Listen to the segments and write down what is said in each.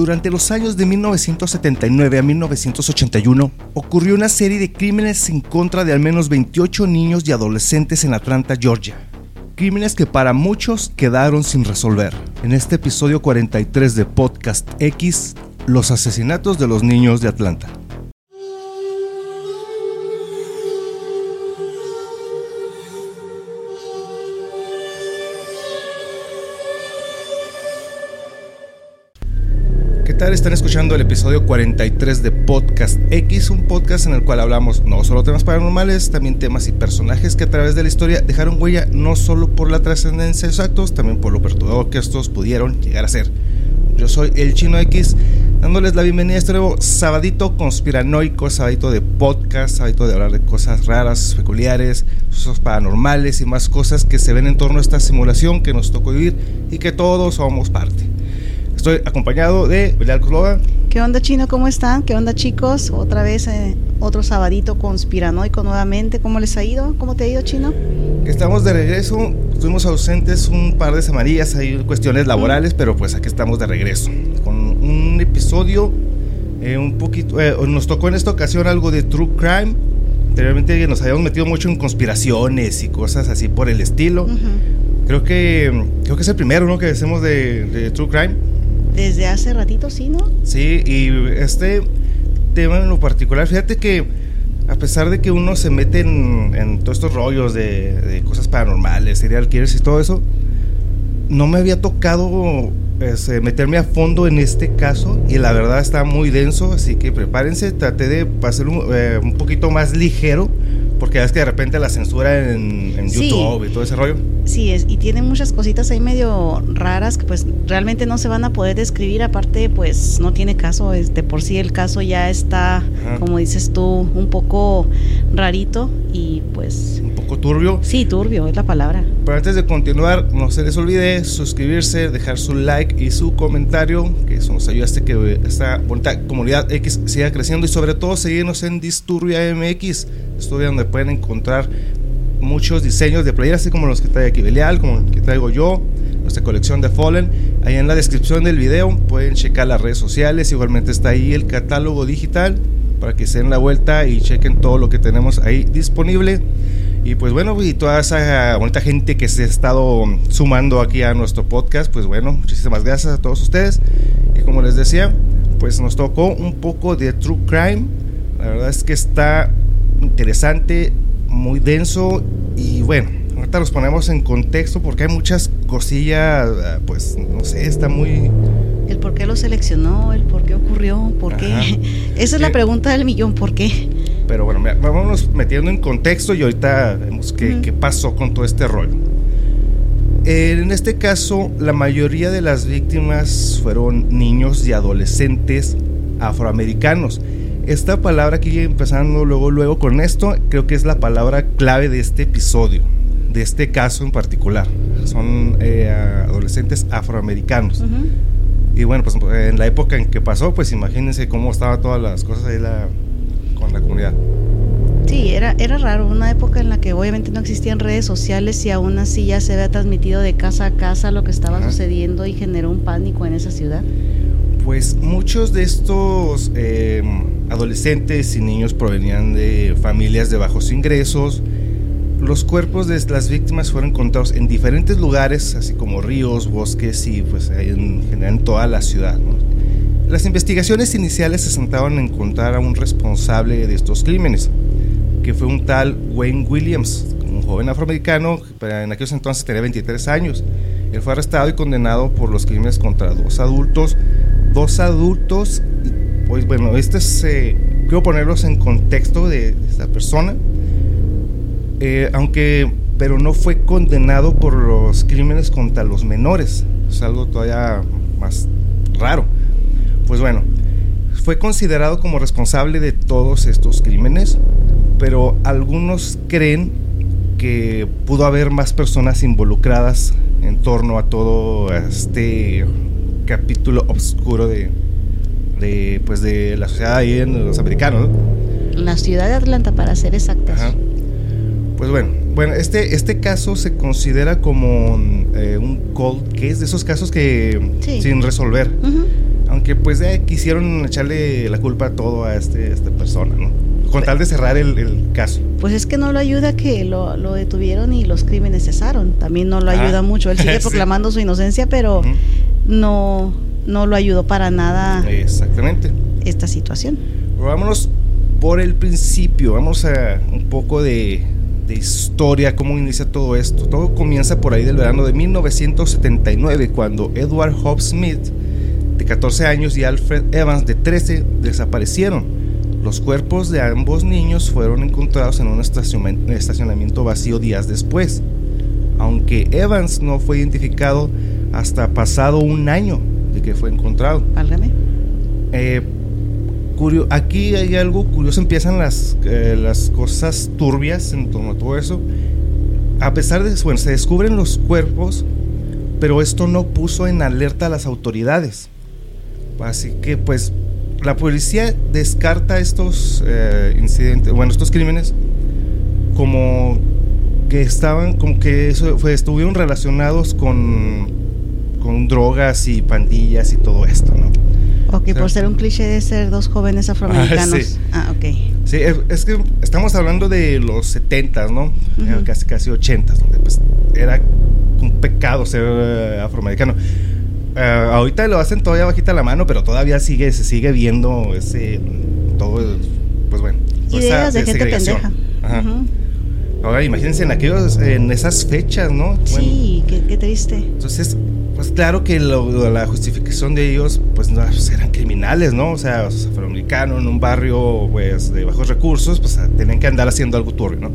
Durante los años de 1979 a 1981 ocurrió una serie de crímenes en contra de al menos 28 niños y adolescentes en Atlanta, Georgia. Crímenes que para muchos quedaron sin resolver. En este episodio 43 de Podcast X, los asesinatos de los niños de Atlanta. Están escuchando el episodio 43 de Podcast X, un podcast en el cual hablamos no solo temas paranormales, también temas y personajes que a través de la historia dejaron huella no solo por la trascendencia de sus actos, también por lo perturbador que estos pudieron llegar a ser. Yo soy el Chino X, dándoles la bienvenida a este nuevo sabadito conspiranoico, sabadito de podcast, sabadito de hablar de cosas raras, peculiares, cosas paranormales y más cosas que se ven en torno a esta simulación que nos tocó vivir y que todos somos parte. Estoy acompañado de Belial Cosloga. ¿Qué onda, Chino? ¿Cómo están? ¿Qué onda, chicos? Otra vez eh, otro sabadito conspiranoico nuevamente. ¿Cómo les ha ido? ¿Cómo te ha ido, Chino? Estamos de regreso. Estuvimos ausentes un par de semanas, hay cuestiones laborales, pero pues aquí estamos de regreso. Con un episodio eh, un poquito... Eh, nos tocó en esta ocasión algo de True Crime. Anteriormente nos habíamos metido mucho en conspiraciones y cosas así por el estilo. Creo que creo que es el primero ¿no? que hacemos de, de True Crime. Desde hace ratito, sí, ¿no? Sí, y este tema en lo particular, fíjate que a pesar de que uno se mete en, todos estos rollos de, cosas paranormales, serial killers y todo eso, no me había tocado este, meterme a fondo en este caso y la verdad está muy denso, así que prepárense, traté de un, eh, un poquito más ligero porque es que de repente la censura en, YouTube y todo ese rollo. Sí, es, y tiene muchas cositas ahí medio raras que pues realmente no se van a poder describir. Aparte, pues no tiene caso. Es, de por sí el caso ya está, como dices tú, un poco rarito y pues... Un poco turbio. Sí, turbio es la palabra. Pero antes de continuar, no se les olvide suscribirse, dejar su like y su comentario, eso nos ayuda a que esta bonita comunidad X siga creciendo y sobre todo seguirnos en Disturbia MX estudio donde pueden encontrar muchos diseños de playeras, así como los que trae aquí Belial, como el que traigo yo, nuestra colección de Fallen. Ahí en la descripción del video pueden checar las redes sociales, igualmente está ahí el catálogo digital para que se den la vuelta y chequen todo lo que tenemos ahí disponible. Y pues bueno, y toda esa bonita gente que se ha estado sumando aquí a nuestro podcast, pues bueno, muchísimas gracias a todos ustedes. Y como les decía, pues nos tocó un poco de True Crime. La verdad es que está interesante, muy denso y bueno, ahorita los ponemos en contexto porque hay muchas cosillas, ah, pues no sé, está muy... El por qué lo seleccionó, el por qué ocurrió, por qué. Esa es la pregunta del millón, ¿por qué? Pero bueno, vamos metiendo en contexto y ahorita vemos qué, qué pasó con todo este rollo. En este caso, la mayoría de las víctimas fueron niños y adolescentes afroamericanos esta palabra aquí empezando luego luego con esto, creo que es la palabra clave de este episodio, de este caso en particular. Son eh, adolescentes afroamericanos. Y bueno, pues en la época en que pasó, pues imagínense cómo estaban todas las cosas ahí la, la comunidad. Sí, era, era raro, una época en la que obviamente no existían redes sociales y aún así ya se había transmitido de casa a casa lo que estaba sucediendo y generó un pánico en esa ciudad. Pues muchos de estos eh, adolescentes y niños provenían de familias de bajos ingresos. Los cuerpos de las víctimas fueron encontrados en diferentes lugares, así como ríos, bosques y pues en general en toda la ciudad. Las investigaciones iniciales se centraban en encontrar a un responsable de estos crímenes, que fue un tal Wayne Williams, un joven afroamericano, en aquellos entonces tenía 23 años. Él fue arrestado y condenado por los crímenes contra dos adultos, dos adultos pues bueno, este es, eh, quiero ponerlos en contexto de esta persona, eh, aunque, pero no fue condenado por los crímenes contra los menores, es algo todavía más raro. Pues bueno, fue considerado como responsable de todos estos crímenes, pero algunos creen que pudo haber más personas involucradas en torno a todo este capítulo oscuro de, de, pues de la sociedad ahí en los americanos. La ciudad de Atlanta, para ser exactos. Pues bueno, bueno, este, este caso se considera como eh, un cold case, de esos casos que sin resolver. Aunque pues eh, quisieron echarle la culpa a todo a, este, esta persona, ¿no? Con tal de cerrar el, caso. Pues es que no lo ayuda que lo, detuvieron y los crímenes cesaron. También no lo ayuda mucho. Él sigue proclamando su inocencia, pero no, no lo ayudó para nada. Exactamente. Esta situación. vámonos por el principio. Vamos a un poco de, de historia, cómo inicia todo esto. Todo comienza por ahí del verano de 1979, cuando Edward Hobbs Smith, de 14 años, y Alfred Evans, de 13, desaparecieron. Los cuerpos de ambos niños fueron encontrados en un estacionamiento vacío días después, aunque Evans no fue identificado hasta pasado un año de que fue encontrado. Válgame. Eh, aquí hay algo curioso, empiezan las, eh, las cosas turbias en torno a todo eso. A pesar de, bueno, se descubren los cuerpos, pero esto no puso en alerta a las autoridades. Así que pues la policía descarta estos eh, incidentes, bueno, estos crímenes como que estaban, como que eso fue, estuvieron relacionados con, con drogas y pandillas y todo esto, ¿no? Ok, por ser un cliché de ser dos jóvenes afroamericanos. Ah, ok. Sí, es, que estamos hablando de los 70, ¿no? Casi, casi 80, donde pues era un pecado ser eh, afroamericano. Eh, ahorita lo hacen todavía bajita la mano, pero todavía sigue, se sigue viendo ese, todo, pues bueno. Ideas de gente pendeja. Ajá. Ahora imagínense en aquellos, en esas fechas, ¿no? Sí, qué, qué triste. Entonces, pues claro que la justificación de ellos, pues, no, pues, eran criminales, ¿no? O sea, afroamericanos en un barrio, pues, de bajos recursos, pues, tenían que andar haciendo algo turbio, ¿no?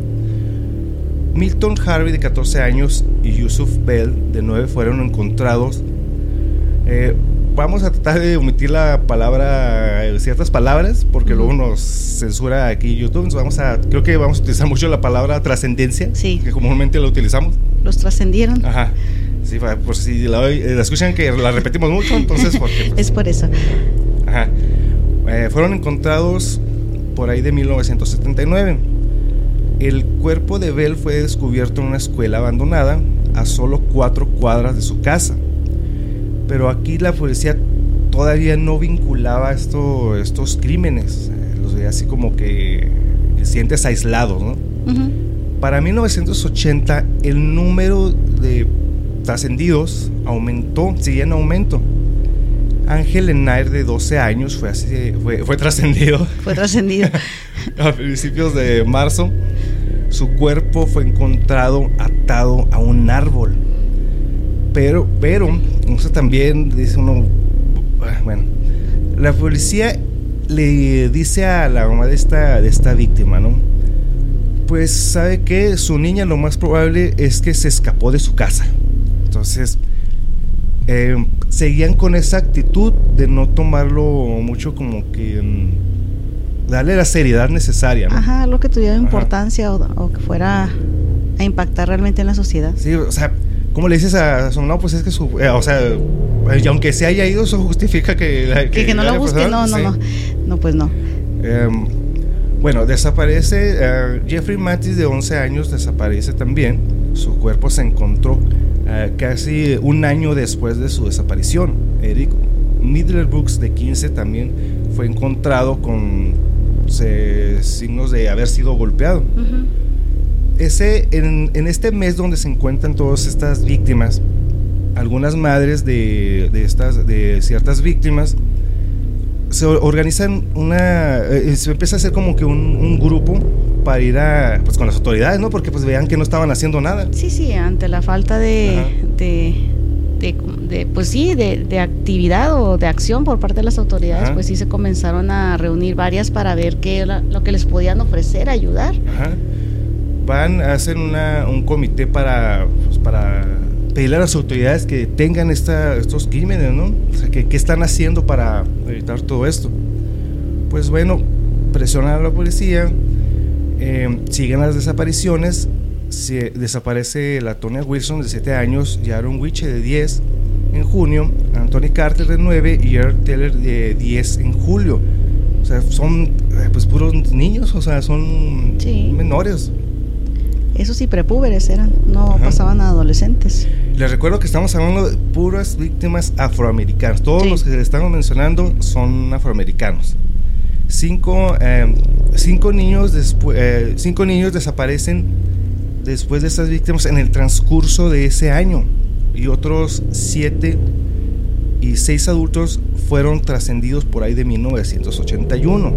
Milton Harvey, de 14 años, y Yusuf Bell, de 9, fueron encontrados. Eh, vamos a tratar de omitir la palabra, eh, ciertas palabras, porque luego nos censura aquí YouTube. Entonces vamos a, creo que vamos a utilizar mucho la palabra trascendencia, sí. que comúnmente la utilizamos. Los trascendieron. Ajá. Sí, por si la, la, escuchan que la repetimos mucho, entonces porque, pues, es por eso. Ajá. Eh, fueron encontrados por ahí de 1979. El cuerpo de Bell fue descubierto en una escuela abandonada a solo cuatro cuadras de su casa. Pero aquí la policía todavía no vinculaba esto, estos crímenes. Eh, los veía así como que sientes aislados, ¿no? Para 1980 el número de trascendidos aumentó, sigue en aumento. Ángel Enair, de 12 años, fue, así, fue, fue trascendido. Fue trascendido. a principios de marzo, su cuerpo fue encontrado atado a un árbol. Pero, pero, eso también dice uno, ah, bueno, la policía le dice a la mamá de esta, de esta víctima, ¿no? Pues sabe que su niña lo más probable es que se escapó de su casa. Entonces, eh, seguían con esa actitud de no tomarlo mucho como que mm, darle la seriedad necesaria. ¿no? Ajá, lo que tuviera importancia o, que fuera a impactar realmente en la sociedad. Sí, o sea, ¿cómo le dices a su no? Pues es que su, eh, o sea, y aunque se haya ido, eso justifica que... que, no lo busque, no, no, no, no, pues no. Em, bueno, desaparece, eh, Jeffrey Mattis de 11 años desaparece también, su cuerpo se encontró eh, casi un año después de su desaparición. Eric Brooks, de 15, también fue encontrado con signos de haber sido golpeado. Ese, en, este mes donde se encuentran todas estas víctimas, algunas madres de, estas, de ciertas víctimas se organizan una, eh, se empieza a hacer como que un grupo para ir a, pues con las autoridades, ¿no? Porque pues vean que no estaban haciendo nada. Sí, sí, ante la falta de, de, pues sí, de, actividad o de acción por parte de las autoridades, pues sí se comenzaron a reunir varias para ver qué lo que les podían ofrecer, ayudar. Ajá. Van una, un comité para, pues, para pedirle a las autoridades que detengan esta, estos crímenes, ¿no? O sea, que, ¿qué están haciendo para evitar todo esto? Pues bueno, presionar a la policía, eh, siguen las desapariciones. Se desaparece la Tonya Wilson de 7 años y Aaron Witch de 10 en junio, Anthony Carter de 9 y Earl Taylor de 10 en julio. O sea, son eh, pues puros niños, o sea, son menores. Eso sí, prepúberes eran, no pasaban a adolescentes. Les recuerdo que estamos hablando de puras víctimas afroamericanas. Todos los que estamos mencionando son afroamericanos. Cinco, em, cinco, niños eh, cinco niños desaparecen después de estas víctimas en el transcurso de ese año. Y otros siete y seis adultos fueron trascendidos por ahí de 1981.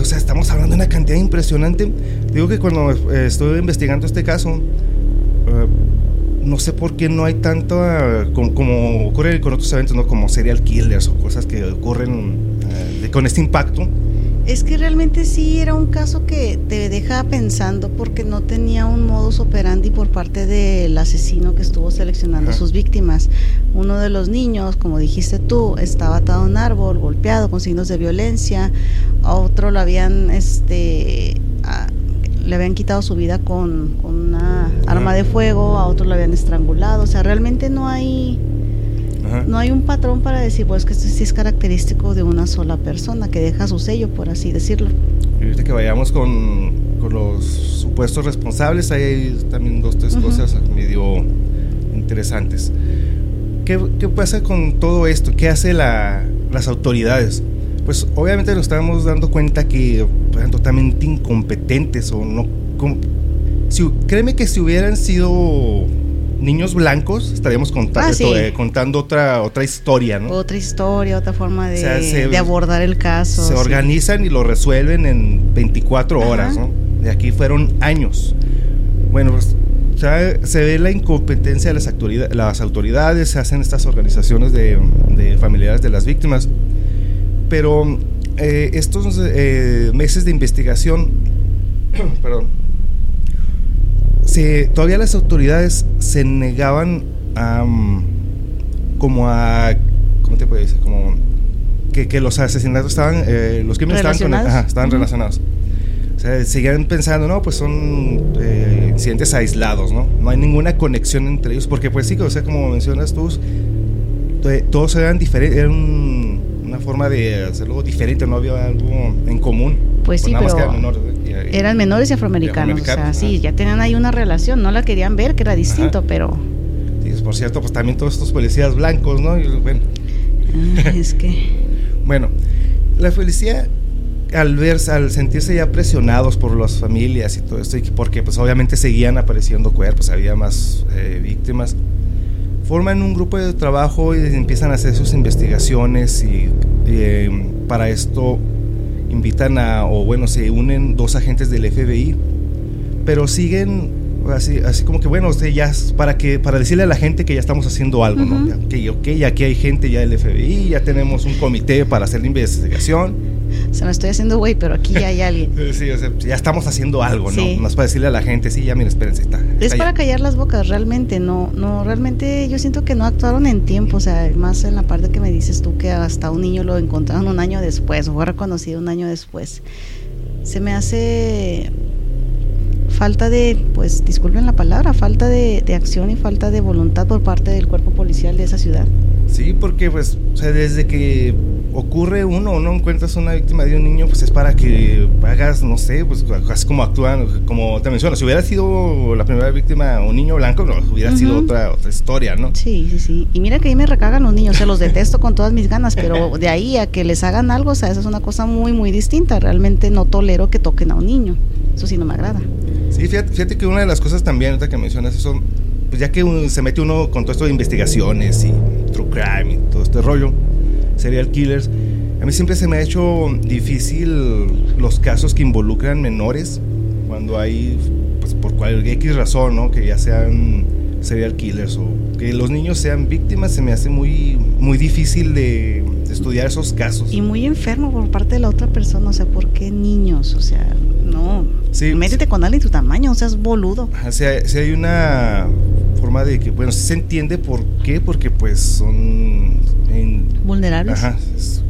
O sea, estamos hablando de una cantidad impresionante. Digo que cuando eh, estoy investigando este caso, eh, no sé por qué no hay tanto, como, ocurre con otros eventos, ¿no? como serial killers o cosas que ocurren eh, con este impacto. Es que realmente sí era un caso que te deja pensando porque no tenía un modus operandi por parte del asesino que estuvo seleccionando sus víctimas. Uno de los niños, como dijiste tú, estaba atado a un árbol, golpeado con signos de violencia. A otro lo habían este, le habían quitado su vida con, una arma de fuego, a otros lo habían estrangulado, o sea, realmente no hay no hay un patrón para decir, pues que esto sí es característico de una sola persona, que deja su sello, por así decirlo. Y ahorita que vayamos con, con los supuestos responsables, hay también dos, tres cosas medio interesantes. ¿Qué, ¿Qué, pasa con todo esto? ¿Qué hace la, las autoridades? pues obviamente nos estamos dando cuenta que eran totalmente incompetentes o no... si, créeme que si hubieran sido niños blancos, estaríamos contando, ah, eh, contando otra, otra historia, ¿no? Otra historia, otra forma de, abordar el caso. Se organizan y lo resuelven en 24 horas, ¿no? De aquí fueron años. Bueno, pues se ve la incompetencia de las, autoridades, las autoridades, se hacen estas organizaciones de, de familiares de las víctimas pero eh, estos eh, meses de investigación, perdón, todavía las autoridades se negaban a, mm, como a, ¿cómo te puedo decir? Como que, los asesinatos estaban, eh, los crímenes estaban, ajá, estaban relacionados. O sea, seguían pensando, no, pues son incidentes aislados, ¿no? No hay ninguna conexión entre ellos, porque pues sí, o sea, como mencionas tú, todos eran diferentes, eran una forma de hacerlo diferente, no había algo en común. Pues sí, pero eran menores y afroamericanos, o sea, sí, ya tenían ahí una relación, no la querían ver, que era distinto, pero... Sí, por cierto, pues también todos estos policías blancos, ¿no? bueno. Ah, es que... bueno, la policía al ver, al sentirse ya presionados por las familias y todo esto, y porque pues obviamente seguían apareciendo cuerpos, había más eh, víctimas, forman un grupo de trabajo y empiezan a hacer sus investigaciones y eh, para esto invitan a, o bueno, se unen dos agentes del FBI, pero siguen así, así como que bueno, ya para que para decirle a la gente que ya estamos haciendo algo, ¿no? Que ok, aquí hay gente ya del FBI, ya tenemos un comité para hacer la investigación se me estoy haciendo güey, pero aquí ya hay alguien. sí, ya estamos haciendo algo, ¿no? Más para decirle a la gente, sí, ya miren, espérense, está. Es para callar las bocas, realmente, no, no, realmente yo siento que no actuaron en tiempo, o sea, más en la parte que me dices tú que hasta un niño lo encontraron un año después, o fue reconocido un año después. Se me hace falta de, pues disculpen la palabra, falta de, de acción y falta de voluntad por parte del cuerpo policial de esa ciudad. Sí, porque pues, o sea, desde que ocurre uno o no encuentras una víctima de un niño, pues es para que hagas, no sé, pues así como actúan, como te menciono, si hubiera sido la primera víctima un niño blanco, no, hubiera sido otra, otra historia, ¿no? Sí, sí, sí. Y mira que ahí me recagan los niños, o sea, los detesto con todas mis ganas, pero de ahí a que les hagan algo, o sea, esa es una cosa muy, muy distinta. Realmente no tolero que toquen a un niño. Eso sí no me agrada. Sí, fíjate, fíjate que una de las cosas también, que mencionas eso, pues ya que se mete uno con todo esto de investigaciones y true crime y todo este rollo, serial killers, a mí siempre se me ha hecho difícil los casos que involucran menores, cuando hay, pues por cualquier X razón, ¿no? Que ya sean serial killers o que los niños sean víctimas, se me hace muy, muy difícil de, estudiar esos casos. Y muy enfermo por parte de la otra persona, o sea, ¿por qué niños? O sea, no. Sí, métete con alguien tu tamaño, o sea, es boludo. O sea, si hay una forma de que, bueno, se entiende por qué, porque pues son... Vulnerables. Ajá, es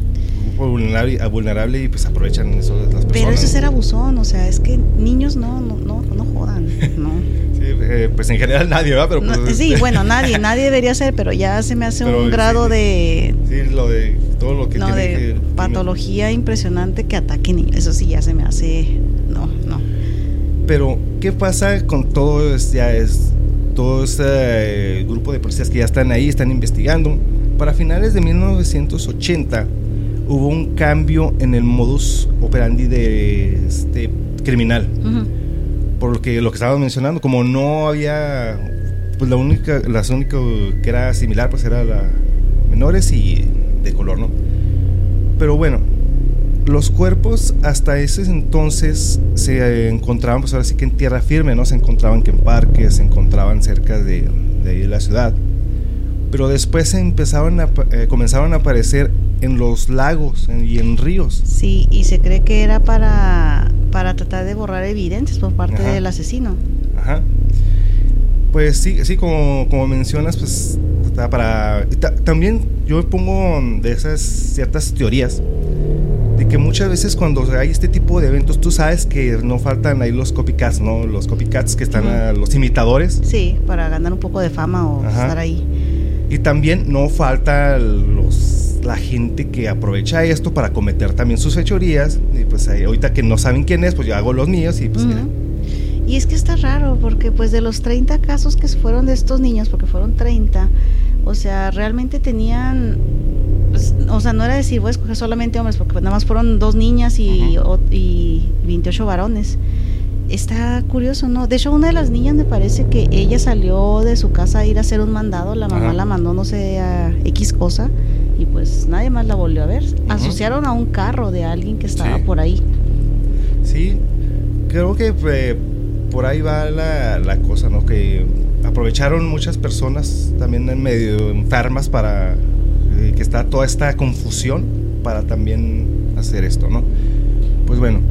vulnerable, vulnerable y pues aprovechan eso de las personas. Pero eso es ser abusón, o sea, es que niños no, no, no, no jodan, no. sí, eh, pues en general nadie, ¿verdad? Pero pues, sí, bueno, nadie, nadie debería ser, pero ya se me hace un grado de... Sí, lo de todo lo que no, de patología impresionante que ataque niños, eso sí ya se me hace... Pero, ¿qué pasa con todo? Ya es todo este eh, grupo de policías que ya están ahí, están investigando. Para finales de 1980 hubo un cambio en el modus operandi de este criminal. Por lo que lo que estaba mencionando, como no había pues la única las únicas que era similar pues era la menores y de color, ¿no? Pero bueno, los cuerpos hasta ese entonces se encontraban pues ahora sí que en tierra firme, ¿no? Se encontraban que en parques, se encontraban cerca de, de la ciudad. Pero después se empezaban a, eh, comenzaron a aparecer en los lagos y en ríos. Sí, y se cree que era para, para tratar de borrar evidentes por parte del asesino. Ajá. Pues sí, sí como, como mencionas, pues para... también yo pongo de esas ciertas teorías de que muchas veces cuando hay este tipo de eventos, tú sabes que no faltan ahí los copycats, ¿no? Los copycats que están, a, los imitadores. Sí, para ganar un poco de fama o estar ahí. Y también no falta los, la gente que aprovecha esto para cometer también sus fechorías. Y pues ahorita que no saben quién es, pues yo hago los míos y pues Y es que está raro, porque pues de los 30 casos que fueron de estos niños, porque fueron 30, o sea, realmente tenían pues, o sea, no era decir voy a escoger solamente hombres, porque nada más fueron dos niñas y, y 28 varones. Está curioso, ¿no? De hecho, una de las niñas me parece que ella salió de su casa a ir a hacer un mandado, la mamá la mandó, no sé, a X cosa, y pues nadie más la volvió a ver. Asociaron a un carro de alguien que estaba por ahí. Sí, creo que eh, por ahí va la, la cosa, ¿no? Que aprovecharon muchas personas también en medio enfermas para eh, que está toda esta confusión para también hacer esto, ¿no? Pues bueno,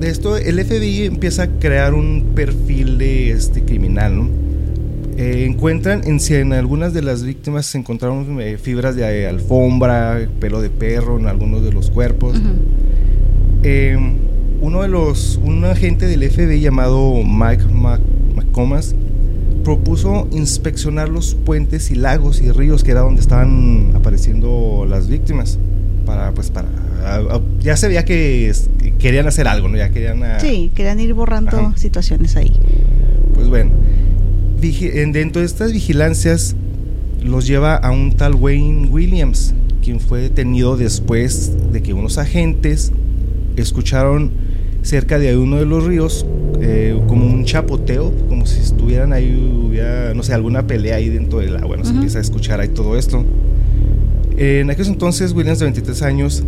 de esto el FBI empieza a crear un perfil de este criminal, ¿no? Eh, encuentran en, en, algunas de las víctimas se encontraron eh, fibras de alfombra, pelo de perro en algunos de los cuerpos. uno de los, un agente del FBI llamado Mike McComas propuso inspeccionar los puentes y lagos y ríos que era donde estaban apareciendo las víctimas para pues para ya se veía que querían hacer algo no ya querían sí querían ir borrando situaciones ahí. Pues bueno dentro de estas vigilancias los lleva a un tal Wayne Williams quien fue detenido después de que unos agentes escucharon cerca de uno de los ríos eh, como un chapoteo, como si estuvieran ahí, hubiera, no sé, alguna pelea ahí dentro del agua, no se empieza a escuchar ahí todo esto. En aquellos entonces, Williams, de 23 años,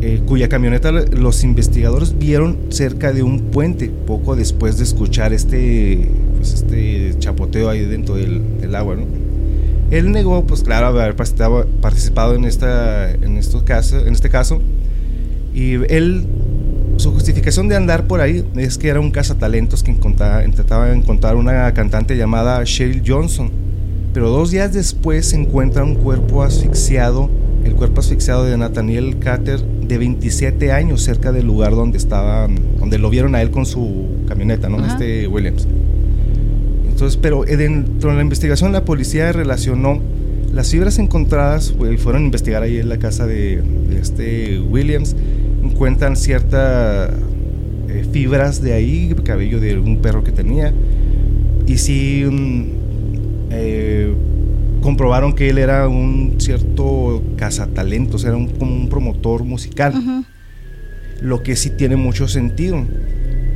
eh, cuya camioneta los investigadores vieron cerca de un puente, poco después de escuchar este, pues este chapoteo ahí dentro del, agua, ¿no? Él negó, pues claro, haber participado en, esta, en, estos casos, en este caso, y él su justificación de andar por ahí es que era un cazatalentos que intentaba encontrar una cantante llamada Cheryl Johnson. Pero dos días después se encuentra un cuerpo asfixiado, el cuerpo asfixiado de Nathaniel Carter, de 27 años, cerca del lugar donde estaba, donde lo vieron a él con su camioneta, ¿no? Este Williams. Entonces, pero dentro de la investigación la policía relacionó las fibras encontradas, fueron a investigar ahí en la casa de, de este Williams encuentran ciertas eh, fibras de ahí, cabello de un perro que tenía. Y sí eh, comprobaron que él era un cierto cazatalentos, era un, como un promotor musical. Lo que sí tiene mucho sentido,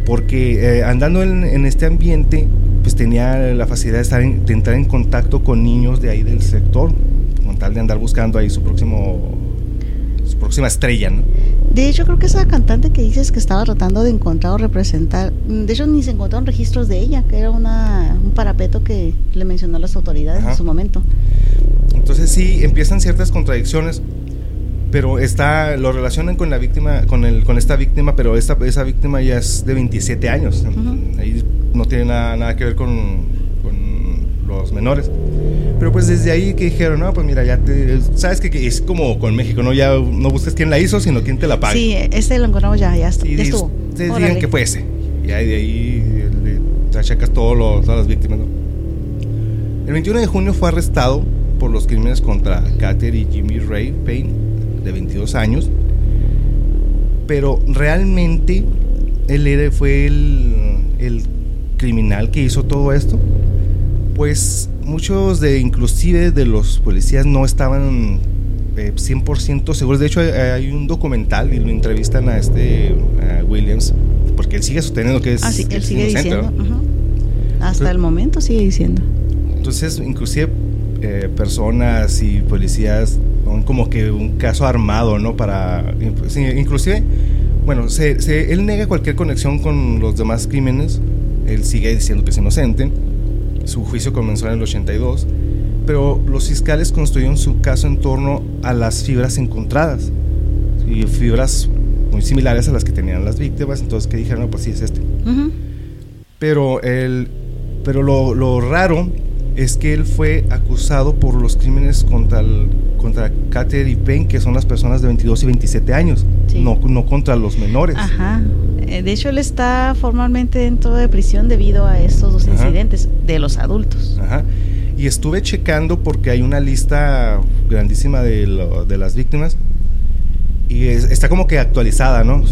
porque eh, andando en, este ambiente, pues tenía la facilidad de, estar de entrar en contacto con niños de ahí del sector, con tal de andar buscando ahí su próximo su próxima estrella, ¿no? De hecho, creo que esa cantante que dices que estaba tratando de encontrar o representar, de hecho ni se encontraron registros de ella, que era una, un parapeto que le mencionó a las autoridades en su momento. Entonces sí, empiezan ciertas contradicciones, pero está, lo relacionan con la víctima, con, el, con esta víctima, pero esta, esa víctima ya es de 27 años, ahí no tiene nada, nada que ver con, con los menores. Pero pues desde ahí que dijeron, no, pues mira, ya te. Sabes que, es como con México, ¿no? Ya no busques quién la hizo, sino quién te la paga. Sí, este lo encontramos ya, ya, estuvo. Ustedes digan que fue ese. Y ahí de ahí le achacas todas las víctimas, ¿no? El 21 de junio fue arrestado por los crímenes contra Carter y Jimmy Ray Payne, de 22 años. Pero realmente él era, fue el, el criminal que hizo todo esto Pues muchos de, inclusive de los policías no estaban 100% eh, seguros. De hecho, hay, un documental y lo entrevistan a este Williams, porque él sigue sosteniendo que es. Ah, sí, él sigue diciendo. Hasta el momento sigue diciendo. Entonces, inclusive eh, personas y policías son como que un caso armado, ¿no? Para. inclusive, bueno, se, él nega cualquier conexión con los demás crímenes. Él sigue diciendo que es inocente. Su juicio comenzó en el 82 pero los fiscales construyeron su caso en torno a las fibras encontradas y fibras muy similares a las que tenían las víctimas, entonces que dijeron, no, pues sí es este. Pero, el, pero lo, lo, raro es que él fue acusado por los crímenes contra, el, contra Cater y Penn, que son las personas de 22 y 27 años, no, no contra los menores. Ajá. Eh, de hecho, él está formalmente dentro de prisión debido a estos dos incidentes de los adultos. Ajá. Y estuve checando porque hay una lista grandísima de, las víctimas y está como que actualizada, ¿no?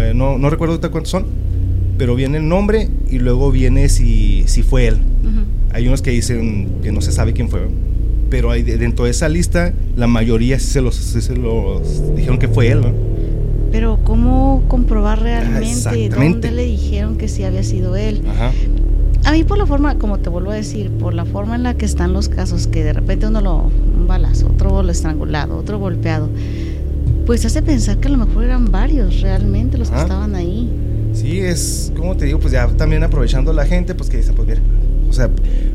Eh, ¿no? No recuerdo cuántos son, pero viene el nombre y luego viene si, si fue él. Hay unos que dicen que no se sabe quién fue, pero hay, dentro de esa lista la mayoría se los, se los dijeron que fue él, ¿no? Pero ¿cómo comprobar realmente dónde le dijeron que sí había sido él? Ajá. A mí por la forma, como te vuelvo a decir, por la forma en la que están los casos, que de repente uno lo un balazo, otro lo estrangulado, otro golpeado, pues hace pensar que a lo mejor eran varios realmente los que estaban ahí. Sí, es como te digo, pues ya también aprovechando la gente, pues que dice, pues mira, o sea,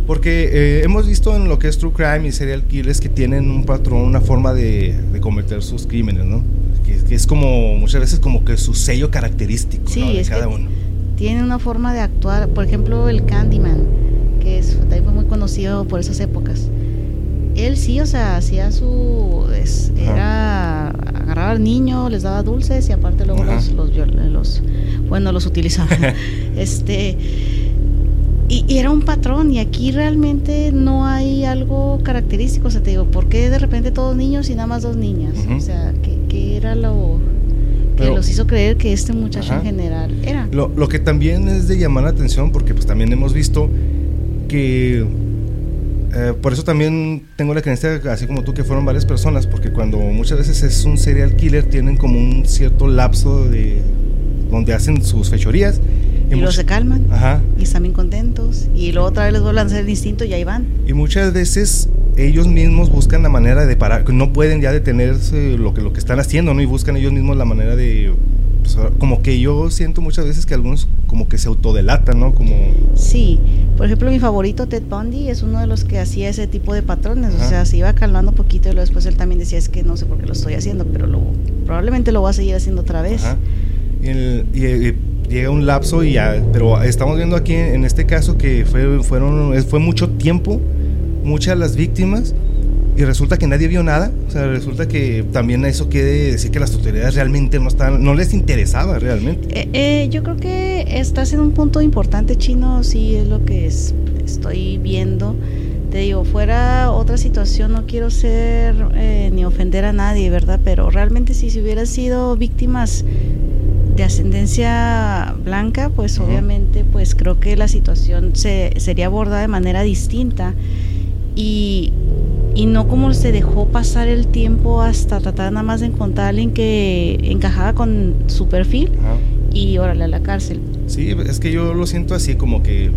porque eh, hemos visto en lo que es true crime y serial killers que tienen un patrón, una forma de, cometer sus crímenes, ¿no? Que, es como muchas veces como que su sello característico ¿no? de cada uno tiene una forma de actuar. Por ejemplo, el Candyman, que es, también fue muy conocido por esas épocas. Él sí, o sea, hacía su. era. agarraba al niño, les daba dulces y aparte luego los, los, Bueno, los utilizaba. este. Y, era un patrón, y aquí realmente no hay algo característico. O sea, te digo, ¿por qué de repente todos niños y nada más dos niñas? O sea, qué era lo, que los hizo creer que este muchacho en general era. Lo, lo, que también es de llamar la atención, porque pues también hemos visto que... Eh, por eso también tengo la creencia, así como tú, que fueron varias personas, porque cuando muchas veces es un serial killer, tienen como un cierto lapso de donde hacen sus fechorías y, luego se calman. Y están bien contentos. Y luego otra vez les vuelven a hacer el instinto y ahí van. Y muchas veces ellos mismos buscan la manera de parar. No pueden ya detenerse lo que, lo que están haciendo, ¿no? Y buscan ellos mismos la manera de... Pues, como que yo siento muchas veces que algunos como que se autodelatan, ¿no? Como... Sí. Por ejemplo, mi favorito, Ted Bundy, es uno de los que hacía ese tipo de patrones. O sea, se iba calmando un poquito y luego después él también decía, es que no sé por qué lo estoy haciendo, pero lo, probablemente lo voy a seguir haciendo otra vez. Y, el, y, llega un lapso y ya, pero estamos viendo aquí en este caso que fue, fueron, fue mucho tiempo, muchas las víctimas y resulta que nadie vio nada, o sea, resulta que también eso quiere decir que las autoridades realmente no están, no les interesaba realmente. Eh, eh, yo creo que estás en un punto importante, chino, sí es lo que es, estoy viendo. Te digo, fuera otra situación, no quiero ser eh, ni ofender a nadie, ¿verdad? Pero realmente si se hubieran sido víctimas de ascendencia blanca, pues obviamente pues creo que la situación se, sería abordada de manera distinta y, y, no como se dejó pasar el tiempo hasta tratar nada más de encontrar a alguien que encajaba con su perfil y órale a la cárcel. Sí, es que yo lo siento así como que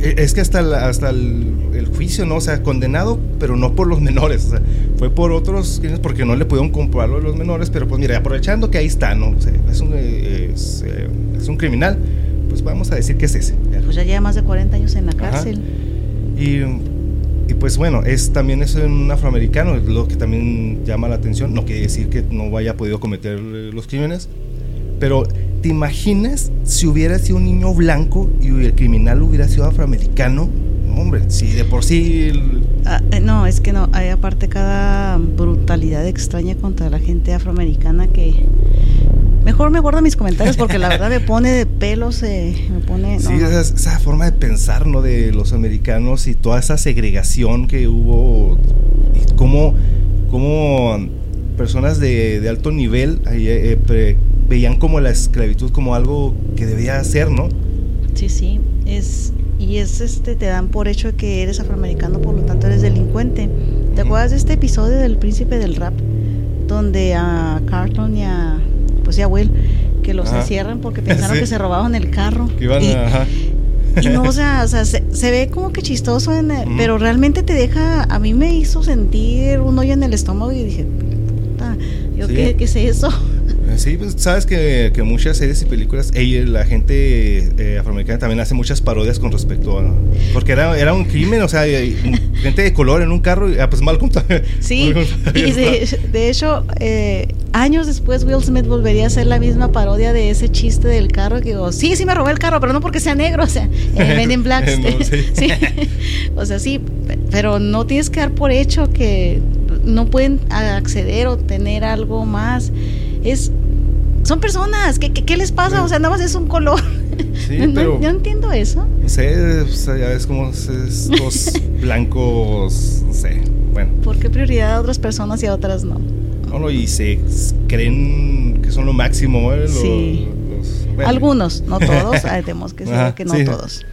e, es que hasta el, hasta el, juicio, ¿no? O sea, condenado, pero no por los menores, o sea, fue por otros porque no le pudieron comprobarlo a los menores, pero pues mira, aprovechando que ahí está, ¿no? O sea, es, un, es, eh, es, un criminal, pues vamos a decir que es ese. Pues ya lleva más de 40 años en la cárcel. Y, y, pues bueno, es también es un afroamericano, lo que también llama la atención, no quiere decir que no haya podido cometer los crímenes, pero ¿te imaginas si hubiera sido un niño blanco y el criminal hubiera sido afroamericano? Hombre, si de por sí... Ah, eh, no, es que no, hay aparte cada brutalidad extraña contra la gente afroamericana que... Mejor me guardo mis comentarios porque la verdad me pone de pelos, eh, me pone... sí, Esa, forma de pensar, ¿no? De los americanos y toda esa segregación que hubo y cómo, cómo personas de, alto nivel eh, veían como la esclavitud como algo que debía ser, ¿no? Sí, sí, es y es este te dan por hecho que eres afroamericano, por lo tanto eres delincuente. ¿Te acuerdas de este episodio del príncipe del rap donde a Carlton y a ya Will que los encierran porque pensaron que se robaban el carro? Que iban a, y no, o sea, se, ve como que chistoso, pero realmente te deja, a mí me hizo sentir un hoyo en el estómago y dije, puta, yo ¿qué, ¿qué es eso? Sí, pues sabes que, que muchas series y películas, ella, la gente eh, afroamericana también hace muchas parodias con respecto a... Porque era, era un crimen, o sea, gente de color en un carro, y, ah, pues mal contado. Sí, y de, hecho, eh, años después Will Smith volvería a hacer la misma parodia de ese chiste del carro, que digo, sí, sí me robé el carro, pero no porque sea negro, o sea, en Men Black. sí. O sea, sí, pero no tienes que dar por hecho que no pueden acceder o tener algo más es son personas, ¿qué, qué, les pasa? O sea, nada más es un color. Sí, no, pero, yo entiendo eso. No sé, o sea, ya ves como estos blancos, no sé, bueno. ¿Por qué prioridad a otras personas y a otras no? No, y se creen que son lo máximo, ¿eh? sí. Algunos, no todos, tenemos que saber que no todos.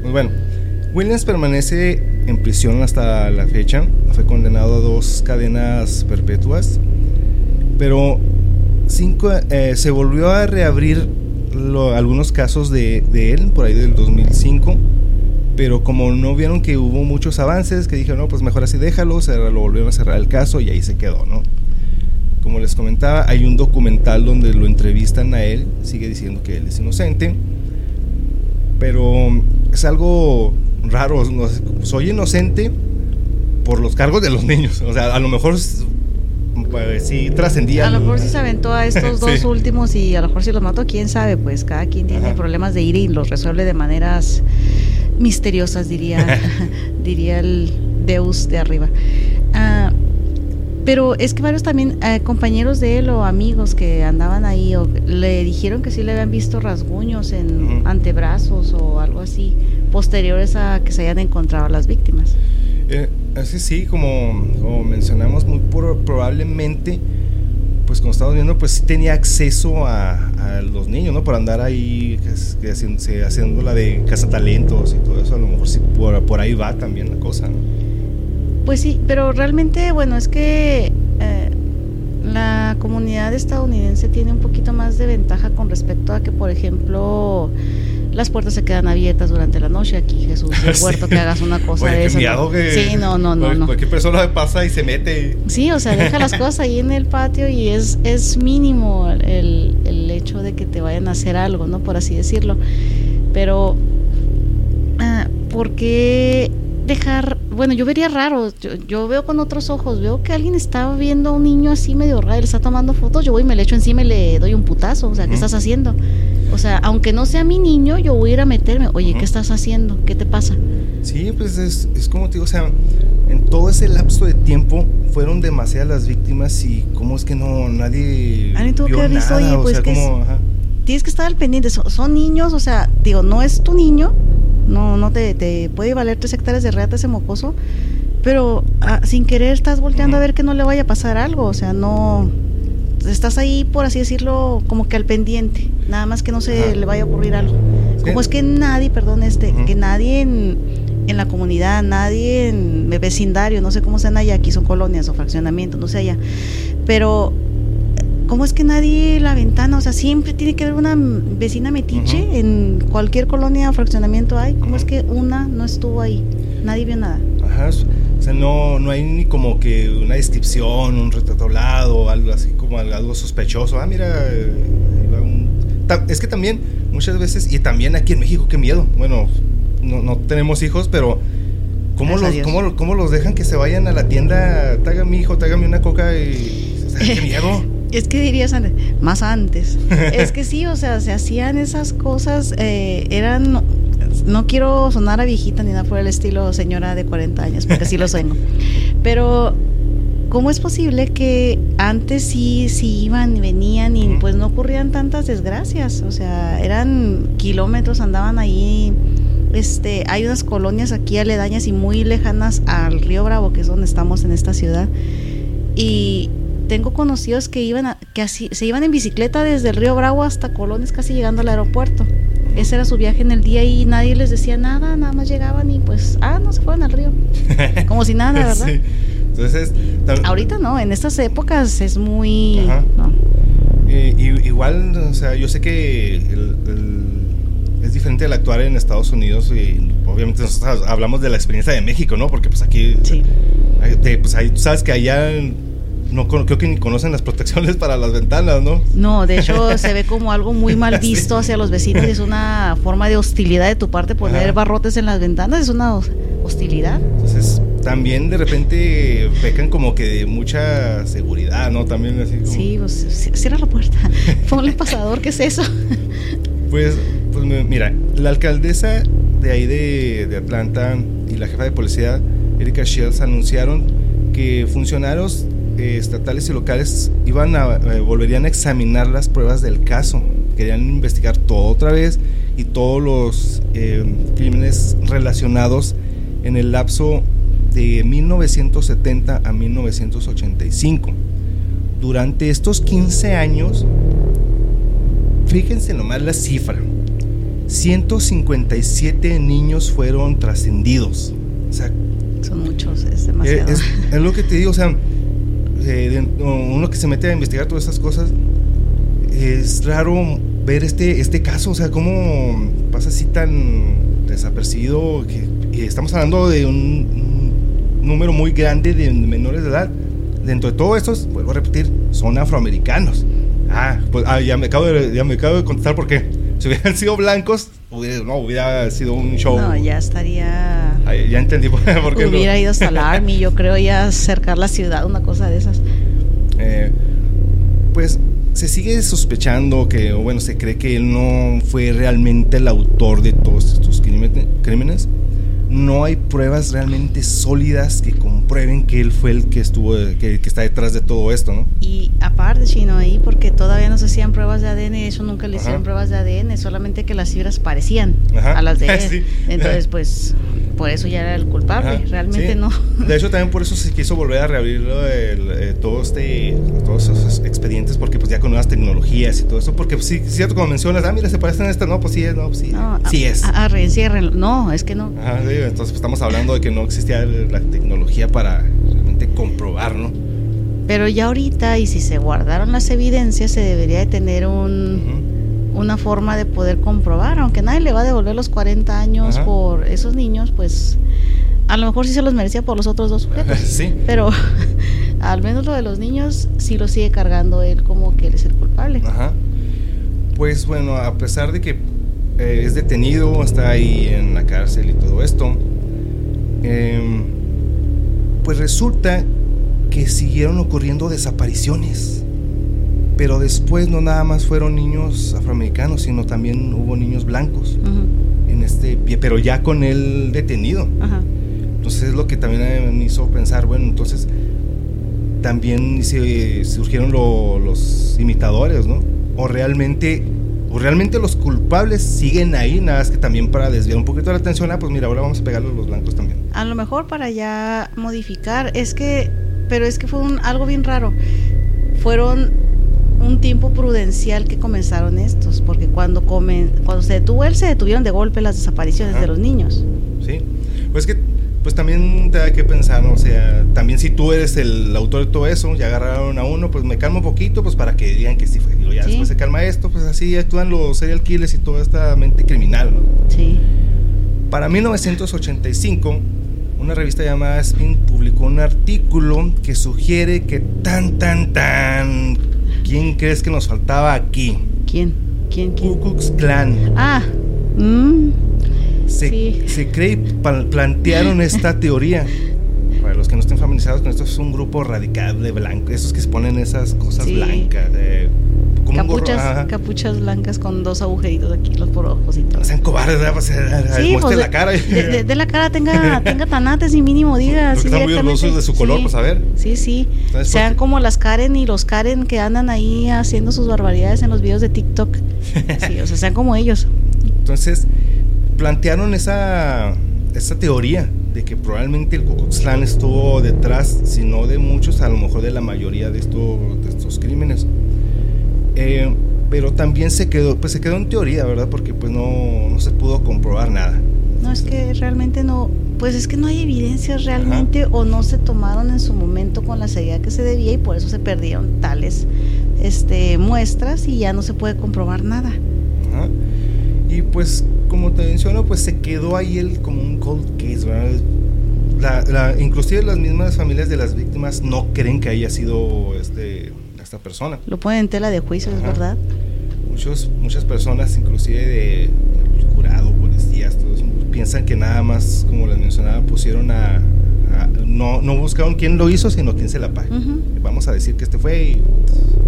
Pues bueno, Williams permanece en prisión hasta la fecha, fue condenado a dos cadenas perpetuas, pero eh, se volvió a reabrir algunos casos de, él por ahí del 2005 pero como no vieron que hubo muchos avances, que dijeron, no, pues mejor así déjalo, se lo volvieron a cerrar el caso y ahí se quedó, ¿no? Como les comentaba, hay un documental donde lo entrevistan a él, sigue diciendo que él es inocente, pero es algo raro, soy inocente por los cargos de los niños, o sea, a lo mejor pues sí trascendía. A lo mejor sí se aventó a estos dos últimos y a lo mejor si los mató, quién sabe, pues cada quien tiene problemas de ir y los resuelve de maneras misteriosas, diría, diría el Deus de arriba. Ah, pero es que varios también eh, compañeros de él o amigos que andaban ahí o le dijeron que sí le habían visto rasguños en antebrazos o algo así posteriores a que se hayan encontrado las víctimas. Eh, así sí, como, mencionamos, muy probablemente, pues como estamos viendo, pues sí tenía acceso a, los niños, ¿no? Por andar ahí haciendo, la de cazatalentos y todo eso, a lo mejor sí por, ahí va también la cosa, ¿no? Pues sí, pero realmente, bueno, es que eh, la comunidad estadounidense tiene un poquito más de ventaja con respecto a que, por ejemplo, las puertas se quedan abiertas durante la noche aquí, Jesús, del puerto, que hagas una cosa de eso. sí, no, no, no, no. Cualquier persona pasa y se mete. Sí, o sea, deja las cosas ahí en el patio y es, es mínimo el, el hecho de que te vayan a hacer algo, ¿no? Por así decirlo. Pero, ah, ¿por qué dejar bueno, yo vería raro, yo, veo con otros ojos, veo que alguien está viendo a un niño así medio raro, él está tomando fotos, yo voy y me le echo encima y le doy un putazo, o sea, ¿qué estás haciendo? O sea, aunque no sea mi niño, yo voy a ir a meterme, oye, ¿qué estás haciendo? ¿Qué te pasa? Sí, pues es, es como te digo, o sea, en todo ese lapso de tiempo fueron demasiadas las víctimas y cómo es que no, nadie... Alguien tuvo que visto, oye, pues que tienes que estar al pendiente, son, niños, o sea, digo, no es tu niño, no, no te, te puede valer tres hectáreas de reata ese mocoso, pero ah, sin querer estás volteando a ver que no le vaya a pasar algo, o sea, no estás ahí, por así decirlo, como que al pendiente, nada más que no se le vaya a ocurrir algo. Como es que nadie, perdón, este, que nadie en, en, la comunidad, nadie en el vecindario, no sé cómo sean allá, aquí son colonias o fraccionamientos, no sé allá, pero ¿cómo es que nadie la ventana? O sea, siempre tiene que haber una vecina metiche en cualquier colonia o fraccionamiento hay. ¿Cómo es que una no estuvo ahí? Nadie vio nada. Ajá, o sea, no, no hay ni como que una descripción, un retrato lado, algo así como algo sospechoso. Ah, mira, eh, es que también muchas veces, y también aquí en México, qué miedo. Bueno, no, no tenemos hijos, pero ¿cómo los, cómo, cómo, los dejan que se vayan a la tienda? Tágame, hijo, tágame una coca y... qué miedo. Es que dirías más antes. es que sí, o sea, se hacían esas cosas, eh, eran, no quiero sonar a viejita ni nada por el estilo señora de 40 años, porque sí lo sueno. Pero, ¿cómo es posible que antes sí, sí iban y venían y pues no ocurrían tantas desgracias? O sea, eran kilómetros, andaban ahí. Este, hay unas colonias aquí aledañas y muy lejanas al río Bravo, que es donde estamos en esta ciudad. Y tengo conocidos que iban que así, se iban en bicicleta desde el río Bravo hasta Colones, casi llegando al aeropuerto. Ese era su viaje en el día y nadie les decía nada, nada más llegaban y pues, ah, no se fueron al río. Como si nada, ¿verdad? Sí. Entonces, ahorita no, en estas épocas es muy... Eh, igual, o sea, yo sé que es diferente el actuar en Estados Unidos y obviamente nosotros hablamos de la experiencia de México, ¿no? Porque pues aquí, sí. pues ahí, tú sabes que allá no creo que ni conocen las protecciones para las ventanas, ¿no? No, de hecho se ve como algo muy mal visto hacia los vecinos, es una forma de hostilidad de tu parte poner barrotes en las ventanas, es una hostilidad. Entonces, también de repente pecan como que de mucha seguridad, ¿no? También así Sí, pues cierra la puerta. Ponle pasador, ¿qué es eso? pues, pues mira, la alcaldesa de ahí de, de Atlanta y la jefa de policía, Erika Shields, anunciaron que funcionarios eh, estatales y locales iban a, eh, volverían a examinar las pruebas del caso. Querían investigar todo otra vez y todos los eh, crímenes relacionados en el lapso de 1970 a 1985. Durante estos 15 años, fíjense nomás la cifra, 157 niños fueron trascendidos. Son muchos, es demasiado. Es, es, lo que te digo, o sea, eh, uno que se mete a investigar todas estas cosas, es raro ver este, este caso, o sea, cómo pasa así tan desapercibido, que estamos hablando de un, número muy grande de menores de edad. Dentro de todo estos, vuelvo a repetir, son afroamericanos. Ah, pues ah, ya, me acabo de, ya me acabo de contestar por qué. Si hubieran sido blancos, hubiera, no, hubiera sido un show. No, ya estaría ya entendí por, qué Hubiera ido hasta el Army, yo creo, ya acercar la ciudad, una cosa de esas. Eh, pues se sigue sospechando que, o bueno, se cree que él no fue realmente el autor de todos estos crímenes no hay pruebas realmente sólidas que comprueben que él fue el que estuvo, que, está detrás de todo esto, ¿no? Y aparte, Chino, ahí, porque todavía no se hacían pruebas de ADN, eso nunca le hicieron pruebas de ADN, solamente que las fibras parecían a las de él. Entonces, pues, por eso ya era el culpable, realmente no. De hecho, también por eso se quiso volver a reabrir eh, todo este, todos esos expedientes, porque pues ya con nuevas tecnologías y todo eso, porque pues, sí, cierto, como mencionas, ah, mira, se parecen a esta, no, pues sí es, no, pues sí, no, sí es. A, no, es que no. Ajá, sí, entonces pues, estamos hablando de que no existía la tecnología para realmente comprobar, ¿no? Pero ya ahorita, y si se guardaron las evidencias, se debería de tener un, una forma de poder comprobar, aunque nadie le va a devolver los 40 años por esos niños, pues a lo mejor sí se los merecía por los otros dos sujetos. sí. Pero al menos lo de los niños sí lo sigue cargando él como que él es el culpable. Ajá. Pues bueno, a pesar de que eh, es detenido, está ahí en la cárcel y todo esto, Em, pues resulta que siguieron ocurriendo desapariciones. Pero después no nada más fueron niños afroamericanos, sino también hubo niños blancos en este pero ya con él detenido. Entonces es lo que también me hizo pensar, bueno, entonces también se, surgieron los imitadores, ¿no? O realmente o realmente los culpables siguen ahí, nada más que también para desviar un poquito la atención, ah, pues mira, ahora vamos a pegarle a los blancos también. A lo mejor para ya modificar, es que, pero es que fue un, algo bien raro. Fueron un tiempo prudencial que comenzaron estos, porque cuando comen, cuando se detuvo él, se detuvieron de golpe las desapariciones de los niños. Sí, pues que pues también te da que pensar, ¿no? o sea, también si tú eres el autor de todo eso, ya agarraron a uno, pues me calmo un poquito, pues para que digan que sí fue, ya después se calma esto, pues así actúan los serial killers y toda esta mente criminal, ¿no? Sí. Para 1985, una revista llamada Spin publicó un artículo que sugiere que tan, tan, tan, ¿quién crees que nos faltaba aquí? ¿Quién? ¿Quién? quién? Ku Klux Klan. Ah, mmm se, cree plantearon esta teoría. Para los que no estén familiarizados con esto, es un grupo radical de blancos, esos que se ponen esas cosas blancas. Eh, capuchas, capuchas blancas con dos agujeritos aquí, los por ojos y todo. sean cobardes, pues, eh, sí, pues, la cara. De, la cara tenga, tenga tanates y mínimo diga. Sí, están muy orgullosos de su color, pues a ver. Sí, sí. Sean como las Karen y los Karen que andan ahí haciendo sus barbaridades en los videos de TikTok. Sí, o sea, sean como ellos. Entonces, plantearon esa, esa teoría de que probablemente el Ku Klux estuvo detrás, si no de muchos, a lo mejor de la mayoría de, estos de estos crímenes. Eh, pero también se quedó, pues se quedó en teoría, ¿verdad? Porque pues no, no se pudo comprobar nada. No, es que realmente no, pues es que no hay evidencias realmente o no se tomaron en su momento con la seriedad que se debía y por eso se perdieron tales este, muestras y ya no se puede comprobar nada. Ajá. Y pues como te menciono, pues se quedó ahí el como un cold case, ¿verdad? La, la, inclusive las mismas familias de las víctimas no creen que haya sido este, esta persona. Lo ponen en tela de juicio, es verdad. Muchos, muchas personas, inclusive de, de jurado, policías, todos, piensan que nada más, como les mencionaba, pusieron a, a no, no buscaron quién lo hizo, sino quién se la paga. Uh -huh. Vamos a decir que este fue y, y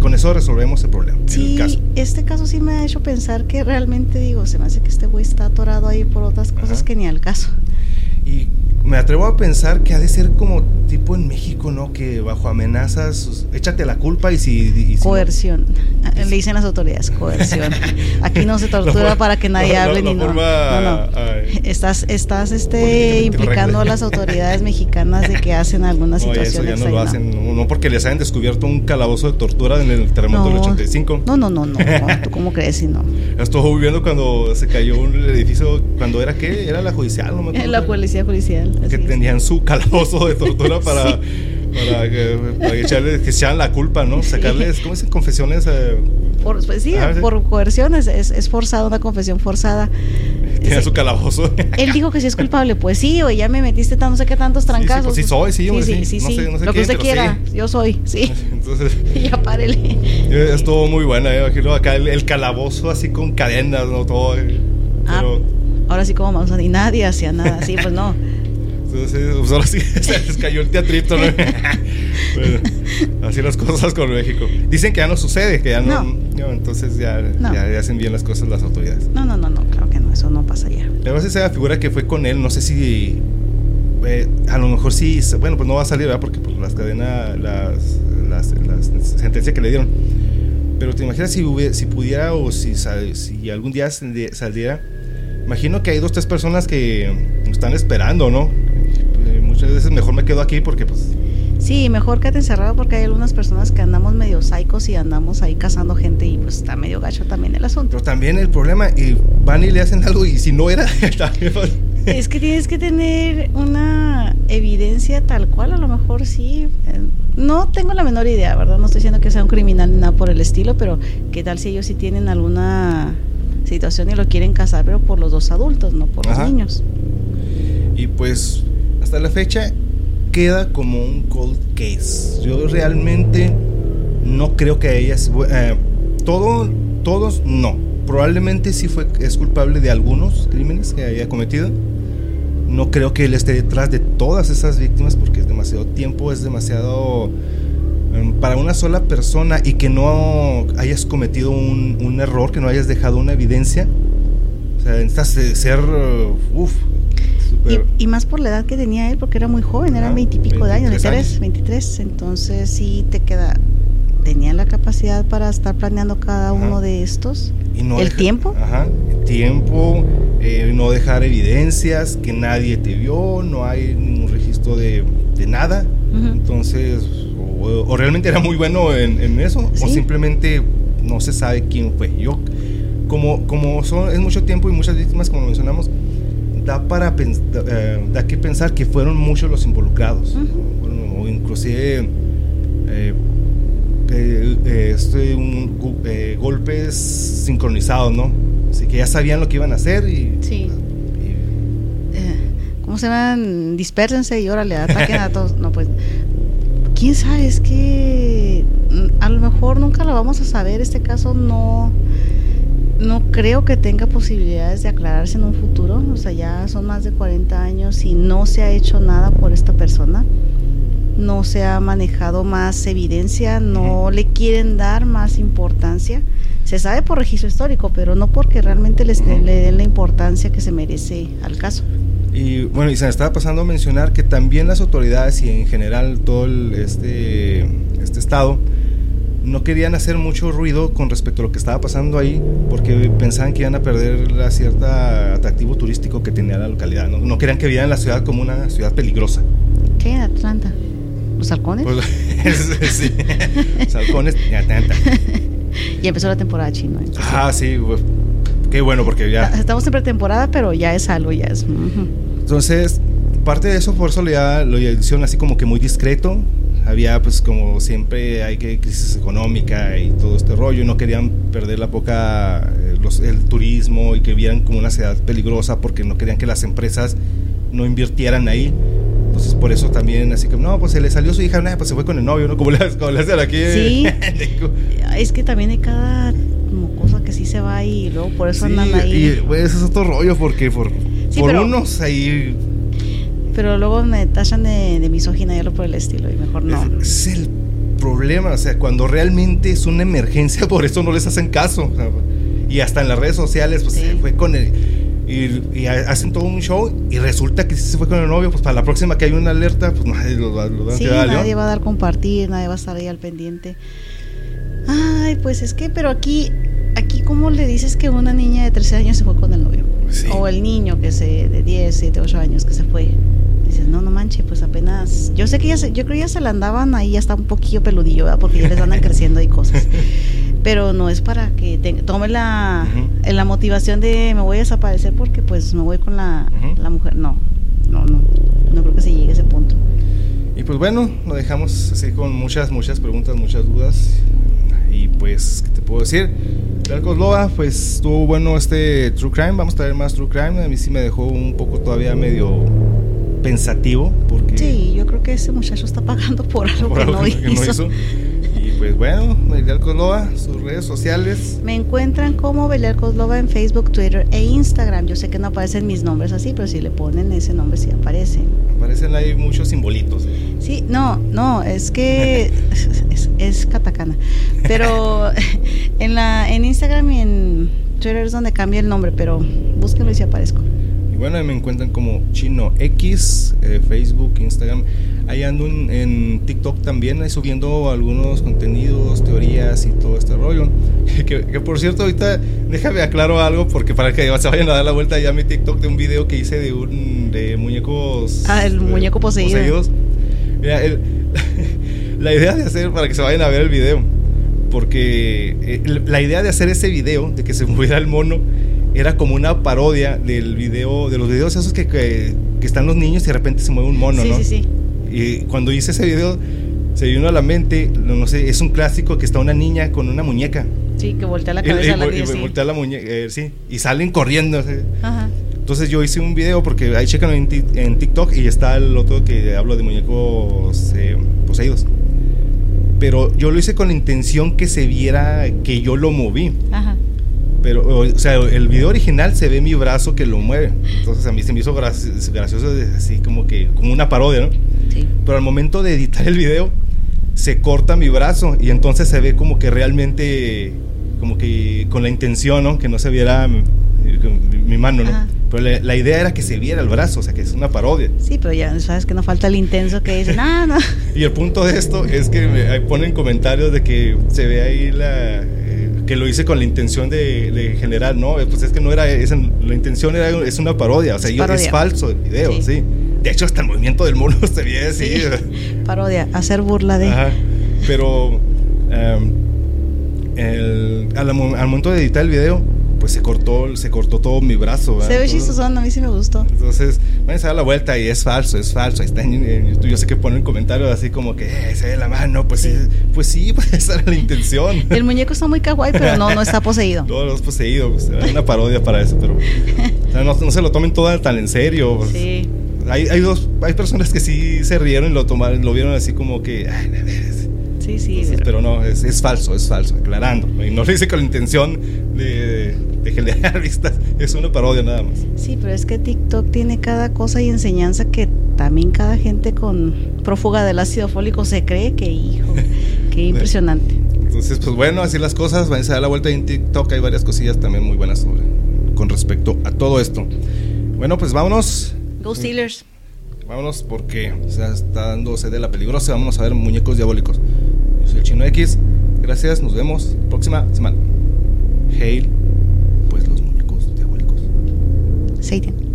con eso resolvemos el problema. Sí, el caso. este caso sí me ha hecho pensar que realmente digo, se me hace que este güey está atorado ahí por otras cosas Ajá. que ni al caso. Y me atrevo a pensar que ha de ser como tipo en México, ¿no? Que bajo amenazas, échate la culpa y si... Y si coerción. No, Le dicen las autoridades, coerción. Aquí no se tortura para que nadie no, hable ni no. No, no. Estás, estás este, implicando a las autoridades mexicanas de que hacen alguna situación. No, eso ya no lo hacen. No porque les hayan descubierto un calabozo de tortura en el terremoto del 85. No, no, no, no. ¿Tú cómo crees si no? Estuve viviendo cuando se cayó un edificio, cuando era qué? Era la judicial, no me acuerdo. La policía judicial. Que tenían su calabozo de tortura para, sí. para, que, para echarles, que sean la culpa, ¿no? Sacarles, ¿cómo dicen? Confesiones. Eh, por, pues sí, por coerciones, es, es forzada, una confesión forzada. Tiene su calabozo. Él dijo que sí es culpable, pues sí, o ya me metiste tan, no sé qué tantos trancazos. Sí, sí, pues sí soy, sí, sí, sí, sí, no sé, no sé Lo quién, que usted quiera, sí. yo soy, sí. Entonces, ya párele. Estuvo muy buena, eh, imagino acá el, el, calabozo así con cadenas, ¿no? Todo. Eh, ah, pero... ahora sí como vamos a y nadie hacía nada, sí, pues no. Entonces, pues ahora sí se les cayó el teatrito, ¿no? bueno, así las cosas con México. Dicen que ya no sucede, que ya no. no. no entonces ya, hacen bien las cosas las autoridades. No, no, no, no, claro que no, eso no pasa ya. Pero esa la figura que fue con él, no sé si. Eh, a lo mejor sí, bueno, pues no va a salir, ¿verdad? Porque pues, las cadenas, las, las, las sentencias que le dieron. Pero te imaginas si, hubiera, si pudiera o si, si algún día saliera. Imagino que hay dos, tres personas que están esperando, ¿no? Muchas veces mejor me quedo aquí porque pues... Sí, mejor quédate encerrado porque hay algunas personas que andamos medio psicos y andamos ahí cazando gente y pues está medio gacho también el asunto. Pero también el problema, y van y le hacen algo y si no era, también Es que tienes que tener una evidencia tal cual, a lo mejor sí. No tengo la menor idea, ¿verdad? No estoy diciendo que sea un criminal ni nada por el estilo, pero ¿qué tal si ellos sí tienen alguna situación y lo quieren casar, pero por los dos adultos, no por Ajá. los niños? Y pues hasta la fecha queda como un cold case. Yo realmente no creo que ellas eh, todo todos no. Probablemente sí fue es culpable de algunos crímenes que haya cometido. No creo que él esté detrás de todas esas víctimas porque es demasiado tiempo, es demasiado um, para una sola persona y que no hayas cometido un, un error, que no hayas dejado una evidencia. O sea, necesitas ser, uh, y, y, más por la edad que tenía él, porque era muy joven, eran veintipico de años, 23, 23, entonces sí te queda, tenía la capacidad para estar planeando cada ajá. uno de estos. Y no el deja, tiempo. Ajá, el tiempo, eh, no dejar evidencias, que nadie te vio, no hay ningún registro de, de nada, uh -huh. entonces, o, o, realmente era muy bueno en, en eso, ¿Sí? o simplemente no se sabe quién fue. Yo, como, como son, es mucho tiempo y muchas víctimas, como mencionamos, da para eh, da que pensar que fueron muchos los involucrados uh -huh. bueno, o inclusive eh, eh, este, un, golpes sincronizados no así que ya sabían lo que iban a hacer y, sí. y ¿cómo se llaman? dispersense y órale ataquen a todos no pues quién sabe es que mm, a lo mejor nunca lo vamos a saber este caso no no creo que tenga posibilidades de aclararse en un futuro, o sea, ya son más de 40 años y no se ha hecho nada por esta persona, no se ha manejado más evidencia, no le quieren dar más importancia. Se sabe por registro histórico, pero no porque realmente les, le den la importancia que se merece al caso. Y bueno, y se me estaba pasando a mencionar que también las autoridades y en general todo el, este, este estado, no querían hacer mucho ruido con respecto a lo que estaba pasando ahí porque pensaban que iban a perder la cierta atractivo turístico que tenía la localidad. No, no querían que vieran la ciudad como una ciudad peligrosa. ¿Qué? Atlanta. ¿Los halcones? Pues, sí, los halcones de Atlanta. y empezó la temporada chino. Ah, sí, qué bueno porque ya... Estamos en pretemporada, pero ya es algo, ya es... Entonces, parte de eso, por eso ya lo hicieron así como que muy discreto. Había, pues, como siempre, hay que crisis económica y todo este rollo. No querían perder la poca, eh, el turismo y que vieran como una ciudad peligrosa porque no querían que las empresas no invirtieran ahí. Entonces, por eso también, así que, no, pues se le salió su hija, nah, pues se fue con el novio, ¿no? Como le, como hacen aquí. Sí. es que también hay cada cosa que sí se va y luego por eso andan ahí. Y, pues, ese es otro rollo porque por, por unos ahí pero luego me tachan de, de misógina y algo por el estilo, y mejor no. Es, el problema, o sea, cuando realmente es una emergencia, por eso no les hacen caso. y hasta en las redes sociales, pues se fue con el. Y, hacen todo un show y resulta que si se fue con el novio, pues para la próxima que hay una alerta, pues nadie lo, va, a sí, nadie va a dar compartir, nadie va a estar ahí al pendiente. Ay, pues es que, pero aquí, aquí ¿cómo le dices que una niña de 13 años se fue con el novio? O el niño que se, de 10, 7, 8 años que se fue dices, no, no manches, pues apenas. Yo sé que ya se, yo creo que ya se la andaban ahí hasta un poquillo peludillo, porque ya les andan creciendo y cosas. Pero no es para que tome la, la motivación de me voy a desaparecer porque pues me voy con la, la mujer. No, no, no. No creo que se llegue a ese punto. Y pues bueno, lo dejamos así con muchas, muchas preguntas, muchas dudas. Y pues, ¿qué te puedo decir? Loba, pues estuvo bueno este True Crime. Vamos a traer más True Crime. A mí sí me dejó un poco todavía medio pensativo. Porque sí, yo creo que ese muchacho está pagando por algo, que, no hizo. Y pues bueno, Belial Kozlova, sus redes sociales. Me encuentran como Belial Kozlova en Facebook, Twitter e Instagram. Yo sé que no aparecen mis nombres así, pero si le ponen ese nombre sí aparece. Aparecen ahí muchos simbolitos. ¿eh? Sí, no, no, es que es, es, katakana. Pero en, la, en Instagram y en Twitter es donde cambia el nombre, pero búsquenlo y si aparezco bueno, me encuentran como Chino X, eh, Facebook, Instagram. Ahí ando en, TikTok también, ahí subiendo algunos contenidos, teorías y todo este rollo. Que, por cierto, ahorita déjame aclaro algo porque para que se vayan a dar la vuelta ya mi TikTok de un video que hice de un de muñecos. Ah, el muñeco poseído. poseídos. Mira, la idea de hacer, para que se vayan a ver el video, porque eh, la idea de hacer ese video, de que se moviera el mono, era como una parodia del video, de los videos esos que, que, están los niños y de repente se mueve un mono, ¿no? Sí, sí. Y cuando hice ese video, se vino a la mente, no, sé, es un clásico que está una niña con una muñeca. Sí, que voltea la cabeza a la niña. Y voltea la muñeca, eh, sí, y salen corriendo. Ajá. Entonces yo hice un video porque ahí checan en, en, TikTok y está el otro que hablo de muñecos eh, poseídos. Pero yo lo hice con la intención que se viera que yo lo moví. Ajá. Pero, o sea, el video original se ve mi brazo que lo mueve. Entonces a mí se me hizo gracioso, así como que, como una parodia, ¿no? Sí. Pero al momento de editar el video, se corta mi brazo y entonces se ve como que realmente, como que con la intención, ¿no? Que no se viera mi, mano, ¿no? Pero la, idea era que se viera el brazo, o sea, que es una parodia. Sí, pero ya sabes que no falta el intenso que dice, no, no. y el punto de esto es que me, ponen comentarios de que se ve ahí la que lo hice con la intención de, generar, no, pues es que no era esa, la intención era, es una parodia, o sea, es, falso el video, sí. De hecho, hasta el movimiento del mono se ve así. Parodia, hacer burla de. Ajá. Pero em, al, momento de editar el video, pues se cortó, se cortó todo mi brazo. Se ve chistoso, a mí sí me gustó. Entonces, van a dar la vuelta y es falso, es falso. Ahí está en, YouTube. Yo sé que ponen comentarios así como que eh, se ve la mano. Pues sí, pues sí, pues esa era la intención. El muñeco está muy kawaii, pero no, no está poseído. no, no es poseído. Pues, hay una parodia para eso, pero no, se lo tomen todo tan en serio. Pues. Sí. Hay, hay, dos, hay personas que sí se rieron y lo tomaron, lo vieron así como que. Ay, sí, sí. pero... no, es, es, falso, es falso, aclarando. Y no lo hice con la intención de de generar vistas. Es una parodia nada más. Sí, pero es que TikTok tiene cada cosa y enseñanza que también cada gente con prófuga del ácido fólico se cree que, hijo, qué impresionante. Entonces, pues bueno, así las cosas. Váyanse a dar la vuelta en TikTok. Hay varias cosillas también muy buenas sobre, con respecto a todo esto. Bueno, pues vámonos. Go Steelers. Vámonos porque se está dando sede la peligrosa. Vamos a ver muñecos diabólicos. Soy el Chino X. Gracias, nos vemos próxima semana. Hail Satan.